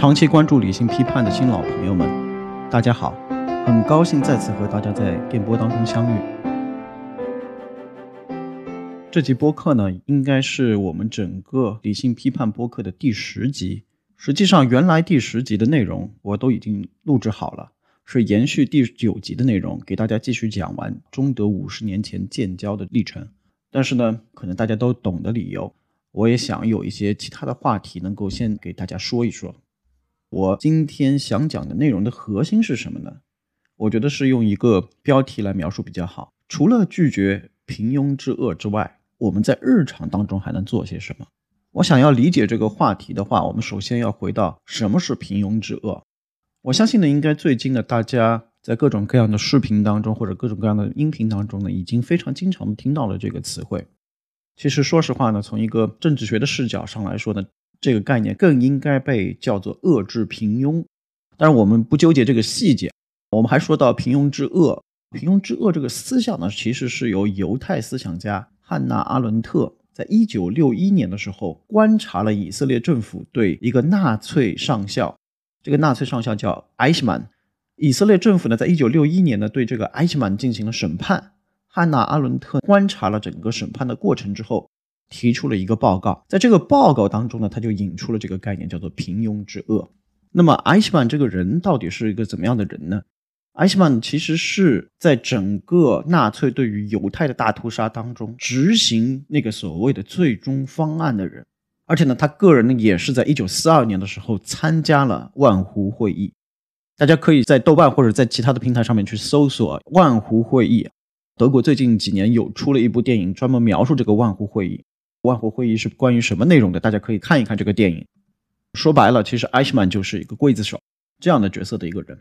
长期关注理性批判的新老朋友们，大家好，很高兴再次和大家在电波当中相遇。这集播客呢，应该是我们整个理性批判播客的第十集。实际上，原来第十集的内容我都已经录制好了，是延续第九集的内容，给大家继续讲完中德五十年前建交的历程。但是呢，可能大家都懂的理由，我也想有一些其他的话题能够先给大家说一说。我今天想讲的内容的核心是什么呢？我觉得是用一个标题来描述比较好。除了拒绝平庸之恶之外，我们在日常当中还能做些什么？我想要理解这个话题的话，我们首先要回到什么是平庸之恶。我相信呢，应该最近呢，大家在各种各样的视频当中或者各种各样的音频当中呢，已经非常经常的听到了这个词汇。其实说实话呢，从一个政治学的视角上来说呢。这个概念更应该被叫做遏制平庸，但是我们不纠结这个细节，我们还说到平庸之恶。平庸之恶这个思想呢，其实是由犹太思想家汉娜·阿伦特在一九六一年的时候观察了以色列政府对一个纳粹上校，这个纳粹上校叫艾希曼，以色列政府呢，在一九六一年呢对这个艾希曼进行了审判。汉娜·阿伦特观察了整个审判的过程之后。提出了一个报告，在这个报告当中呢，他就引出了这个概念，叫做平庸之恶。那么，艾希曼这个人到底是一个怎么样的人呢？艾希曼其实是在整个纳粹对于犹太的大屠杀当中执行那个所谓的最终方案的人，而且呢，他个人呢也是在一九四二年的时候参加了万湖会议。大家可以在豆瓣或者在其他的平台上面去搜索万湖会议。德国最近几年有出了一部电影，专门描述这个万湖会议。万湖会议是关于什么内容的？大家可以看一看这个电影。说白了，其实艾希曼就是一个刽子手这样的角色的一个人。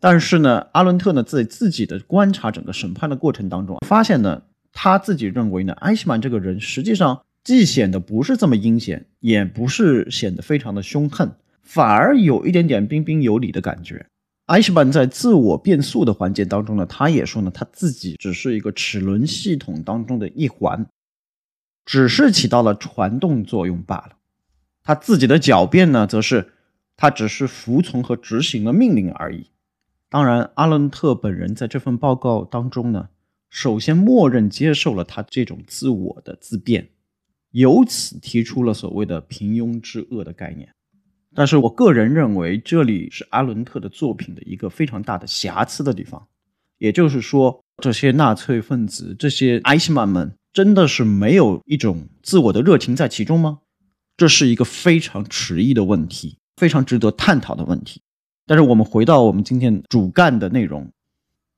但是呢，阿伦特呢在自己的观察整个审判的过程当中，发现呢他自己认为呢，艾希曼这个人实际上既显得不是这么阴险，也不是显得非常的凶狠，反而有一点点彬彬有礼的感觉。艾希曼在自我变速的环节当中呢，他也说呢，他自己只是一个齿轮系统当中的一环。只是起到了传动作用罢了，他自己的狡辩呢，则是他只是服从和执行了命令而已。当然，阿伦特本人在这份报告当中呢，首先默认接受了他这种自我的自辩，由此提出了所谓的平庸之恶的概念。但是我个人认为，这里是阿伦特的作品的一个非常大的瑕疵的地方，也就是说，这些纳粹分子，这些埃希曼们。真的是没有一种自我的热情在其中吗？这是一个非常迟疑的问题，非常值得探讨的问题。但是我们回到我们今天主干的内容，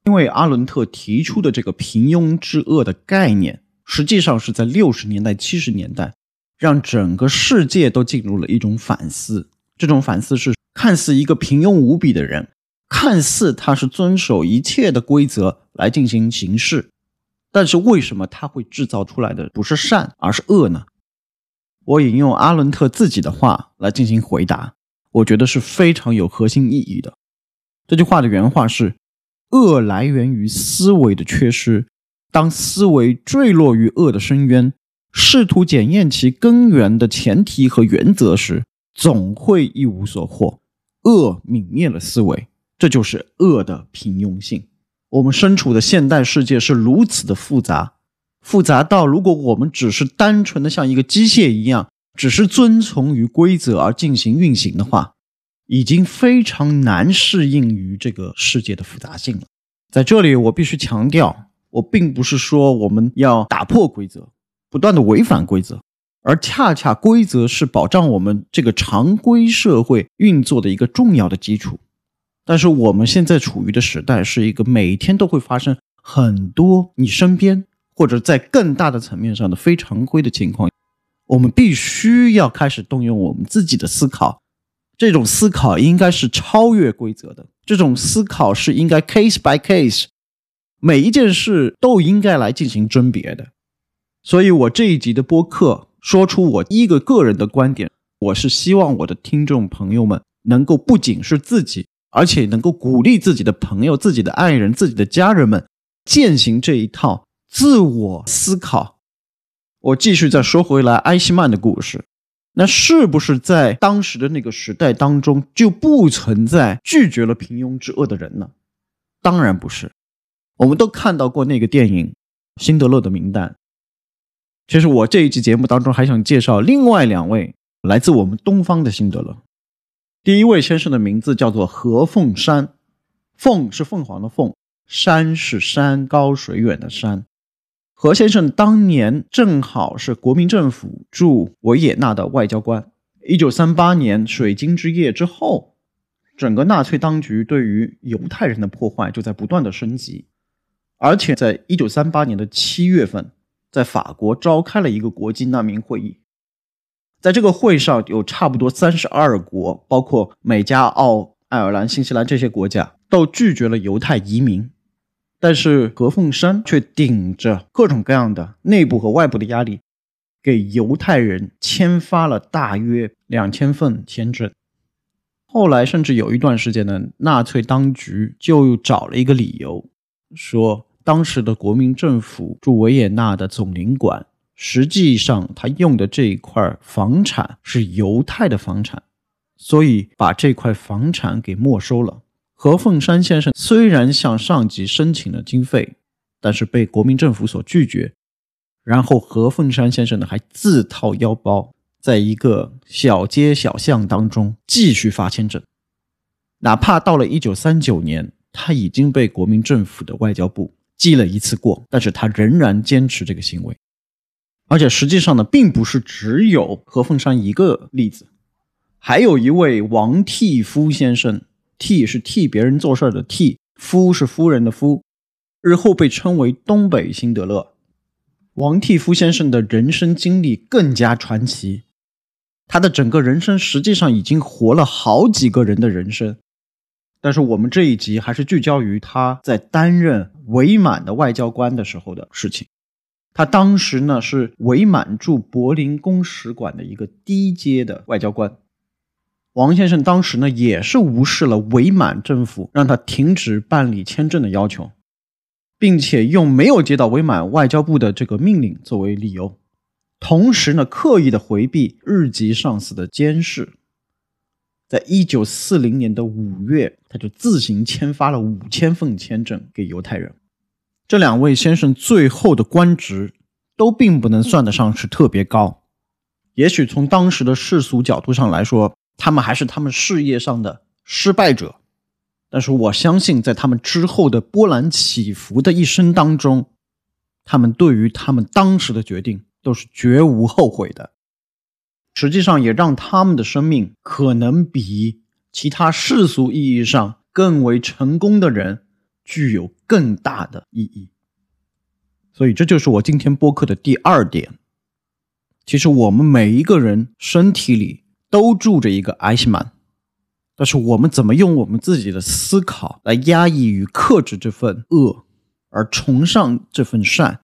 因为阿伦特提出的这个平庸之恶的概念，实际上是在六十年代、七十年代，让整个世界都进入了一种反思。这种反思是看似一个平庸无比的人，看似他是遵守一切的规则来进行行事。但是为什么他会制造出来的不是善而是恶呢？我引用阿伦特自己的话来进行回答，我觉得是非常有核心意义的。这句话的原话是：恶来源于思维的缺失，当思维坠落于恶的深渊，试图检验其根源的前提和原则时，总会一无所获。恶泯灭了思维，这就是恶的平庸性。我们身处的现代世界是如此的复杂，复杂到如果我们只是单纯的像一个机械一样，只是遵从于规则而进行运行的话，已经非常难适应于这个世界的复杂性了。在这里，我必须强调，我并不是说我们要打破规则，不断的违反规则，而恰恰规则是保障我们这个常规社会运作的一个重要的基础。但是我们现在处于的时代是一个每天都会发生很多你身边或者在更大的层面上的非常规的情况，我们必须要开始动用我们自己的思考，这种思考应该是超越规则的，这种思考是应该 case by case，每一件事都应该来进行甄别的。所以我这一集的播客说出我一个个人的观点，我是希望我的听众朋友们能够不仅是自己。而且能够鼓励自己的朋友、自己的爱人、自己的家人们践行这一套自我思考。我继续再说回来，埃希曼的故事。那是不是在当时的那个时代当中就不存在拒绝了平庸之恶的人呢？当然不是。我们都看到过那个电影《辛德勒的名单》。其实我这一期节目当中还想介绍另外两位来自我们东方的辛德勒。第一位先生的名字叫做何凤山，凤是凤凰的凤，山是山高水远的山。何先生当年正好是国民政府驻维也纳的外交官。一九三八年水晶之夜之后，整个纳粹当局对于犹太人的破坏就在不断的升级，而且在一九三八年的七月份，在法国召开了一个国际难民会议，在这个会上有差不多三十二国，包括美加澳、爱尔兰、新西兰这些国家，都拒绝了犹太移民。但是何凤山却顶着各种各样的内部和外部的压力，给犹太人签发了大约两千份签证。后来甚至有一段时间呢，纳粹当局就找了一个理由，说当时的国民政府驻维也纳的总领馆，实际上他用的这一块房产是犹太的房产，所以把这块房产给没收了。何凤山先生虽然向上级申请了经费，但是被国民政府所拒绝。然后何凤山先生呢，还自掏腰包，在一个小街小巷当中继续发签证。哪怕到了一九三九年，他已经被国民政府的外交部记了一次过，但是他仍然坚持这个行为。而且实际上呢，并不是只有何凤山一个例子，还有一位王替夫先生。替是替别人做事的替，夫是夫人的夫，日后被称为东北辛德勒。王替夫先生的人生经历更加传奇，他的整个人生实际上已经活了好几个人的人生。但是我们这一集还是聚焦于他在担任伪满的外交官的时候的事情。他当时呢是伪满驻柏林公使馆的一个低阶的外交官。王先生当时呢，也是无视了伪满政府让他停止办理签证的要求，并且用没有接到伪满外交部的这个命令作为理由，同时呢，刻意的回避日籍上司的监视。在一九四零年的五月，他就自行签发了五千份签证给犹太人。这两位先生最后的官职都并不能算得上是特别高，也许从当时的世俗角度上来说。他们还是他们事业上的失败者，但是我相信，在他们之后的波澜起伏的一生当中，他们对于他们当时的决定都是绝无后悔的。实际上，也让他们的生命可能比其他世俗意义上更为成功的人具有更大的意义。所以，这就是我今天播客的第二点。其实，我们每一个人身体里。都住着一个艾希曼，但是我们怎么用我们自己的思考来压抑与克制这份恶，而崇尚这份善，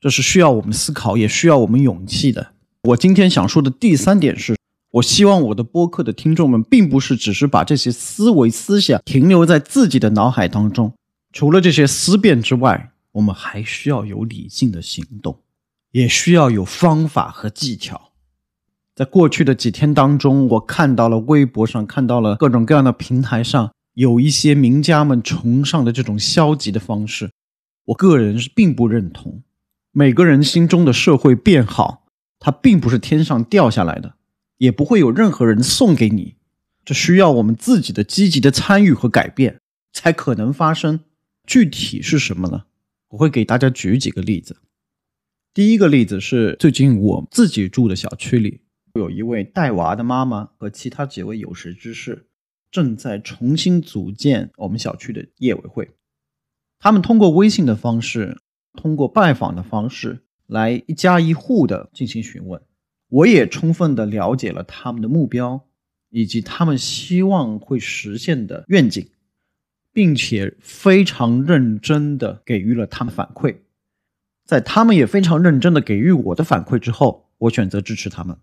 这是需要我们思考，也需要我们勇气的。我今天想说的第三点是，我希望我的播客的听众们，并不是只是把这些思维思想停留在自己的脑海当中，除了这些思辨之外，我们还需要有理性的行动，也需要有方法和技巧。在过去的几天当中，我看到了微博上，看到了各种各样的平台上，有一些名家们崇尚的这种消极的方式，我个人是并不认同。每个人心中的社会变好，它并不是天上掉下来的，也不会有任何人送给你，这需要我们自己的积极的参与和改变才可能发生。具体是什么呢？我会给大家举几个例子。第一个例子是最近我自己住的小区里。有一位带娃的妈妈和其他几位有识之士正在重新组建我们小区的业委会。他们通过微信的方式，通过拜访的方式来一家一户的进行询问。我也充分的了解了他们的目标以及他们希望会实现的愿景，并且非常认真的给予了他们反馈。在他们也非常认真的给予我的反馈之后，我选择支持他们。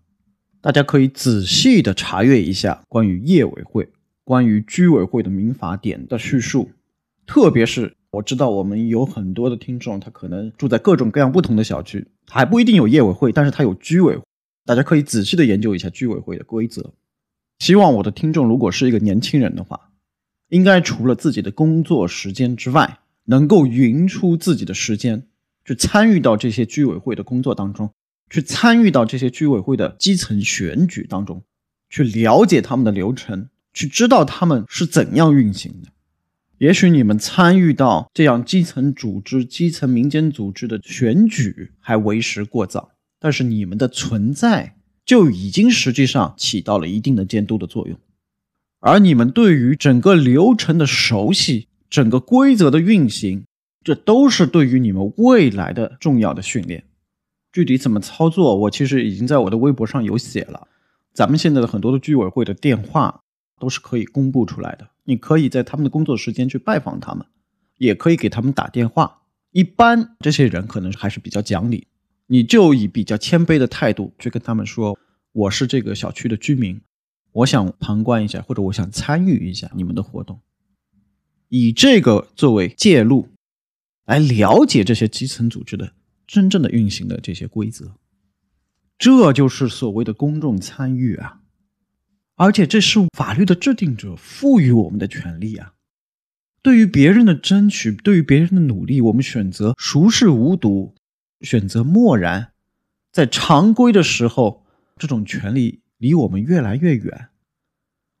大家可以仔细的查阅一下关于业委会、关于居委会的民法典的叙述，特别是我知道我们有很多的听众，他可能住在各种各样不同的小区，还不一定有业委会，但是他有居委会。大家可以仔细的研究一下居委会的规则。希望我的听众如果是一个年轻人的话，应该除了自己的工作时间之外，能够匀出自己的时间，去参与到这些居委会的工作当中，去参与到这些居委会的基层选举当中，去了解他们的流程，去知道他们是怎样运行的。也许你们参与到这样基层组织、基层民间组织的选举还为时过早，但是你们的存在就已经实际上起到了一定的监督的作用，而你们对于整个流程的熟悉。整个规则的运行，这都是对于你们未来的重要的训练。具体怎么操作，我其实已经在我的微博上有写了。咱们现在的很多的居委会的电话都是可以公布出来的，你可以在他们的工作时间去拜访他们，也可以给他们打电话。一般这些人可能还是比较讲理，你就以比较谦卑的态度去跟他们说：“我是这个小区的居民，我想旁观一下，或者我想参与一下你们的活动。”以这个作为介入，来了解这些基层组织的真正的运行的这些规则，这就是所谓的公众参与啊！而且这是法律的制定者赋予我们的权利啊！对于别人的争取，对于别人的努力，我们选择熟视无睹，选择漠然，在常规的时候，这种权利离我们越来越远。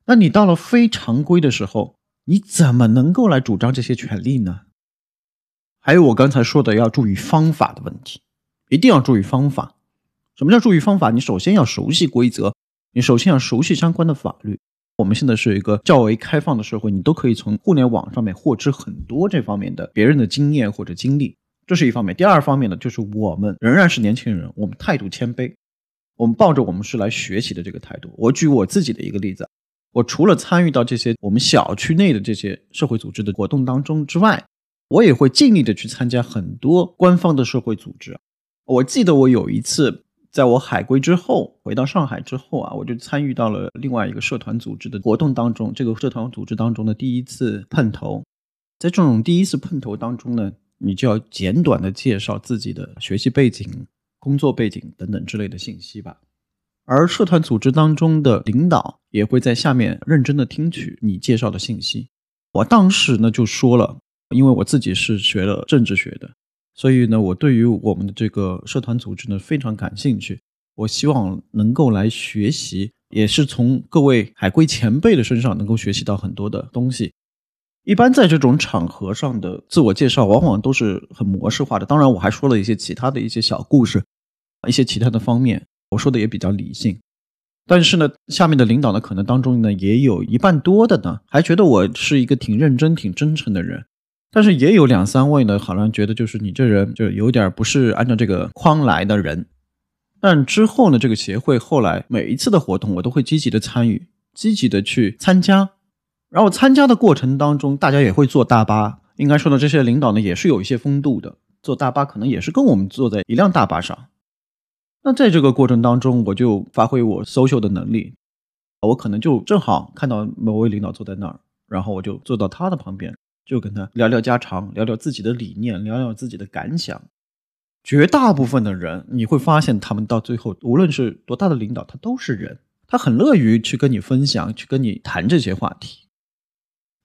那你到了非常规的时候，你怎么能够来主张这些权利呢？还有我刚才说的要注意方法的问题，一定要注意方法。什么叫注意方法？你首先要熟悉规则，你首先要熟悉相关的法律。我们现在是一个较为开放的社会，你都可以从互联网上面获知很多这方面的别人的经验或者经历，这是一方面。第二方面呢，就是我们仍然是年轻人，我们态度谦卑，我们抱着我们是来学习的这个态度。我举我自己的一个例子。我除了参与到这些我们小区内的这些社会组织的活动当中之外，我也会尽力的去参加很多官方的社会组织。我记得我有一次，在我海归之后回到上海之后啊，我就参与到了另外一个社团组织的活动当中。这个社团组织当中的第一次碰头，在这种第一次碰头当中呢，你就要简短的介绍自己的学习背景、工作背景等等之类的信息吧。而社团组织当中的领导也会在下面认真的听取你介绍的信息。我当时呢就说了，因为我自己是学了政治学的，所以呢我对于我们的这个社团组织呢非常感兴趣。我希望能够来学习，也是从各位海归前辈的身上能够学习到很多的东西。一般在这种场合上的自我介绍，往往都是很模式化的。当然，我还说了一些其他的一些小故事，一些其他的方面。我说的也比较理性，但是呢，下面的领导呢，可能当中呢，也有一半多的呢，还觉得我是一个挺认真、挺真诚的人，但是也有两三位呢，好像觉得就是你这人就有点不是按照这个框来的人。但之后呢，这个协会后来每一次的活动，我都会积极的参与，积极的去参加。然后参加的过程当中，大家也会坐大巴。应该说呢，这些领导呢，也是有一些风度的，坐大巴可能也是跟我们坐在一辆大巴上。那在这个过程当中，我就发挥我 social 的能力，我可能就正好看到某位领导坐在那儿，然后我就坐到他的旁边，就跟他聊聊家常，聊聊自己的理念，聊聊自己的感想。绝大部分的人，你会发现他们到最后，无论是多大的领导，他都是人，他很乐于去跟你分享，去跟你谈这些话题。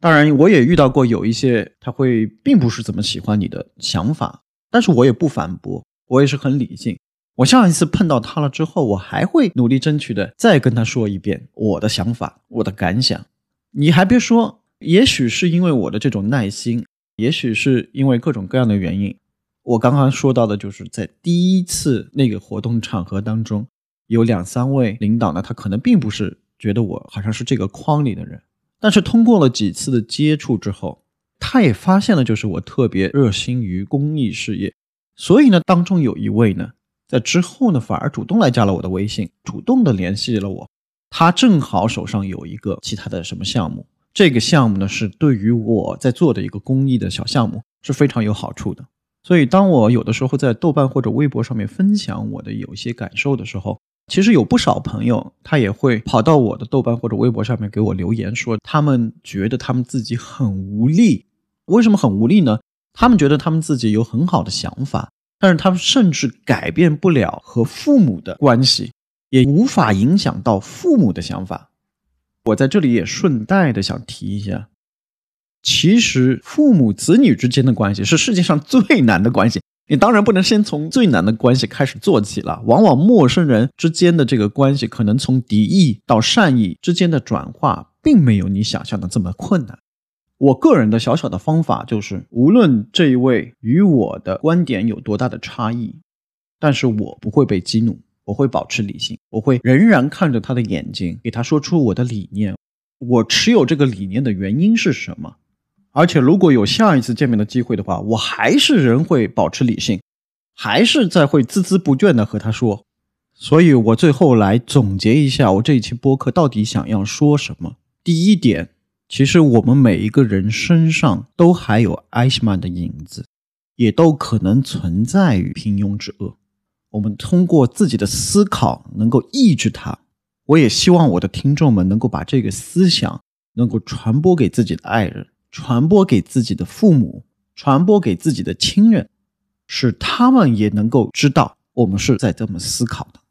当然，我也遇到过有一些他会并不是怎么喜欢你的想法，但是我也不反驳，我也是很理性。我下一次碰到他了之后，我还会努力争取的，再跟他说一遍我的想法、我的感想。你还别说，也许是因为我的这种耐心，也许是因为各种各样的原因。我刚刚说到的，就是在第一次那个活动场合当中，有两三位领导呢，他可能并不是觉得我好像是这个框里的人，但是通过了几次的接触之后，他也发现了，就是我特别热心于公益事业，所以呢，当中有一位呢。在之后呢，反而主动来加了我的微信，主动的联系了我。他正好手上有一个其他的什么项目，这个项目呢是对于我在做的一个公益的小项目是非常有好处的。所以，当我有的时候在豆瓣或者微博上面分享我的有一些感受的时候，其实有不少朋友他也会跑到我的豆瓣或者微博上面给我留言，说他们觉得他们自己很无力。为什么很无力呢？他们觉得他们自己有很好的想法。但是他甚至改变不了和父母的关系，也无法影响到父母的想法。我在这里也顺带的想提一下，其实父母子女之间的关系是世界上最难的关系。你当然不能先从最难的关系开始做起了。往往陌生人之间的这个关系，可能从敌意到善意之间的转化，并没有你想象的这么困难。我个人的小小的方法就是，无论这一位与我的观点有多大的差异，但是我不会被激怒，我会保持理性，我会仍然看着他的眼睛，给他说出我的理念。我持有这个理念的原因是什么？而且，如果有下一次见面的机会的话，我还是仍会保持理性，还是在会孜孜不倦的和他说。所以，我最后来总结一下，我这一期播客到底想要说什么。第一点，其实我们每一个人身上都还有艾希曼的影子，也都可能存在于平庸之恶。我们通过自己的思考能够抑制它。我也希望我的听众们能够把这个思想能够传播给自己的爱人。传播给自己的父母，传播给自己的亲人，使他们也能够知道我们是在这么思考的。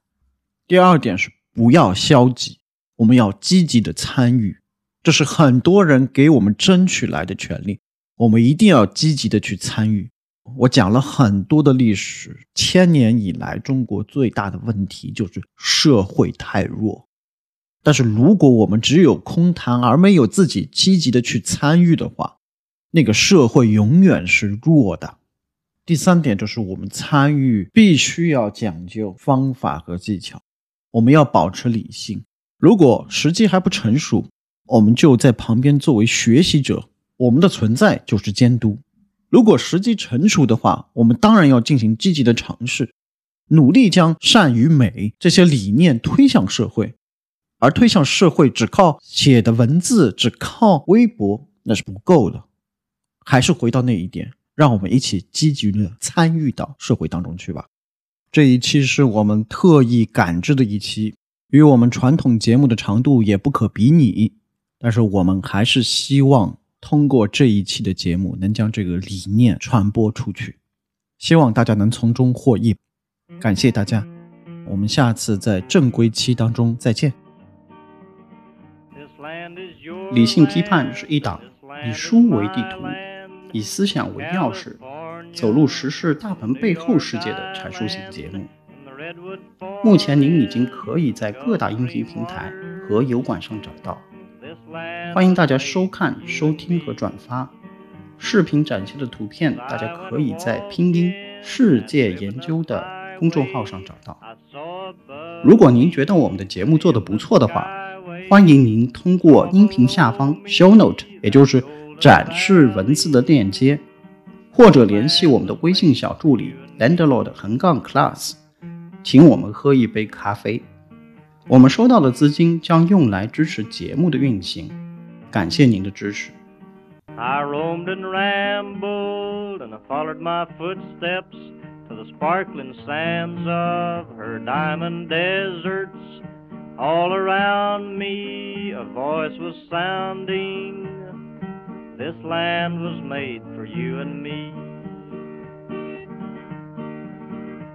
第二点是不要消极，我们要积极的参与，这是很多人给我们争取来的权利，我们一定要积极的去参与。我讲了很多的历史，千年以来中国最大的问题就是社会太弱。但是，如果我们只有空谈而没有自己积极的去参与的话，那个社会永远是弱的。第三点就是，我们参与必须要讲究方法和技巧，我们要保持理性。如果时机还不成熟，我们就在旁边作为学习者，我们的存在就是监督。如果时机成熟的话，我们当然要进行积极的尝试，努力将善与美这些理念推向社会。而推向社会，只靠写的文字，只靠微博，那是不够的。还是回到那一点，让我们一起积极的参与到社会当中去吧。这一期是我们特意赶制的一期，与我们传统节目的长度也不可比拟。但是我们还是希望通过这一期的节目，能将这个理念传播出去，希望大家能从中获益。感谢大家，我们下次在正规期当中再见。理性批判是一档以书为地图、以思想为钥匙、走入时事大门背后世界的阐述型节目。目前您已经可以在各大音频平台和油管上找到，欢迎大家收看、收听和转发。视频展现的图片，大家可以在拼音“世界研究”的公众号上找到。如果您觉得我们的节目做得不错的话，欢迎您通过音频下方 show note，也就是展示文字的链接，或者联系我们的微信小助理 landlord 横杠 class，请我们喝一杯咖啡。我们收到的资金将用来支持节目的运行，感谢您的支持。All around me a voice was sounding. This land was made for you and me.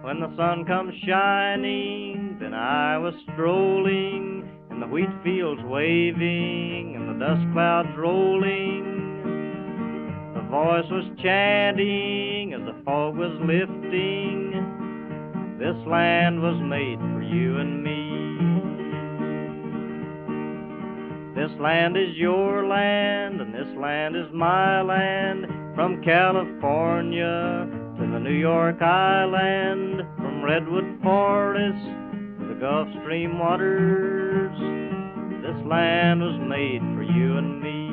When the sun comes shining, then I was strolling, and the wheat fields waving, and the dust clouds rolling. The voice was chanting as the fog was lifting. This land was made for you and me. This land is your land, and this land is my land. From California to the New York Island, from Redwood Forest Gulf Stream waters, this land was made for you and me.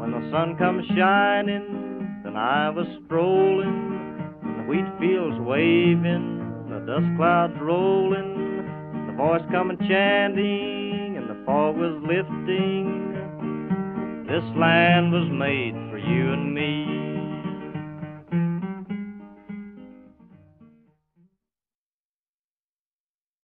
When the sun comes shining, then I was strolling, and the wheat fields waving, the dust clouds rolling, and the voice coming chanting and the fog was lifting. This land was made for you and me.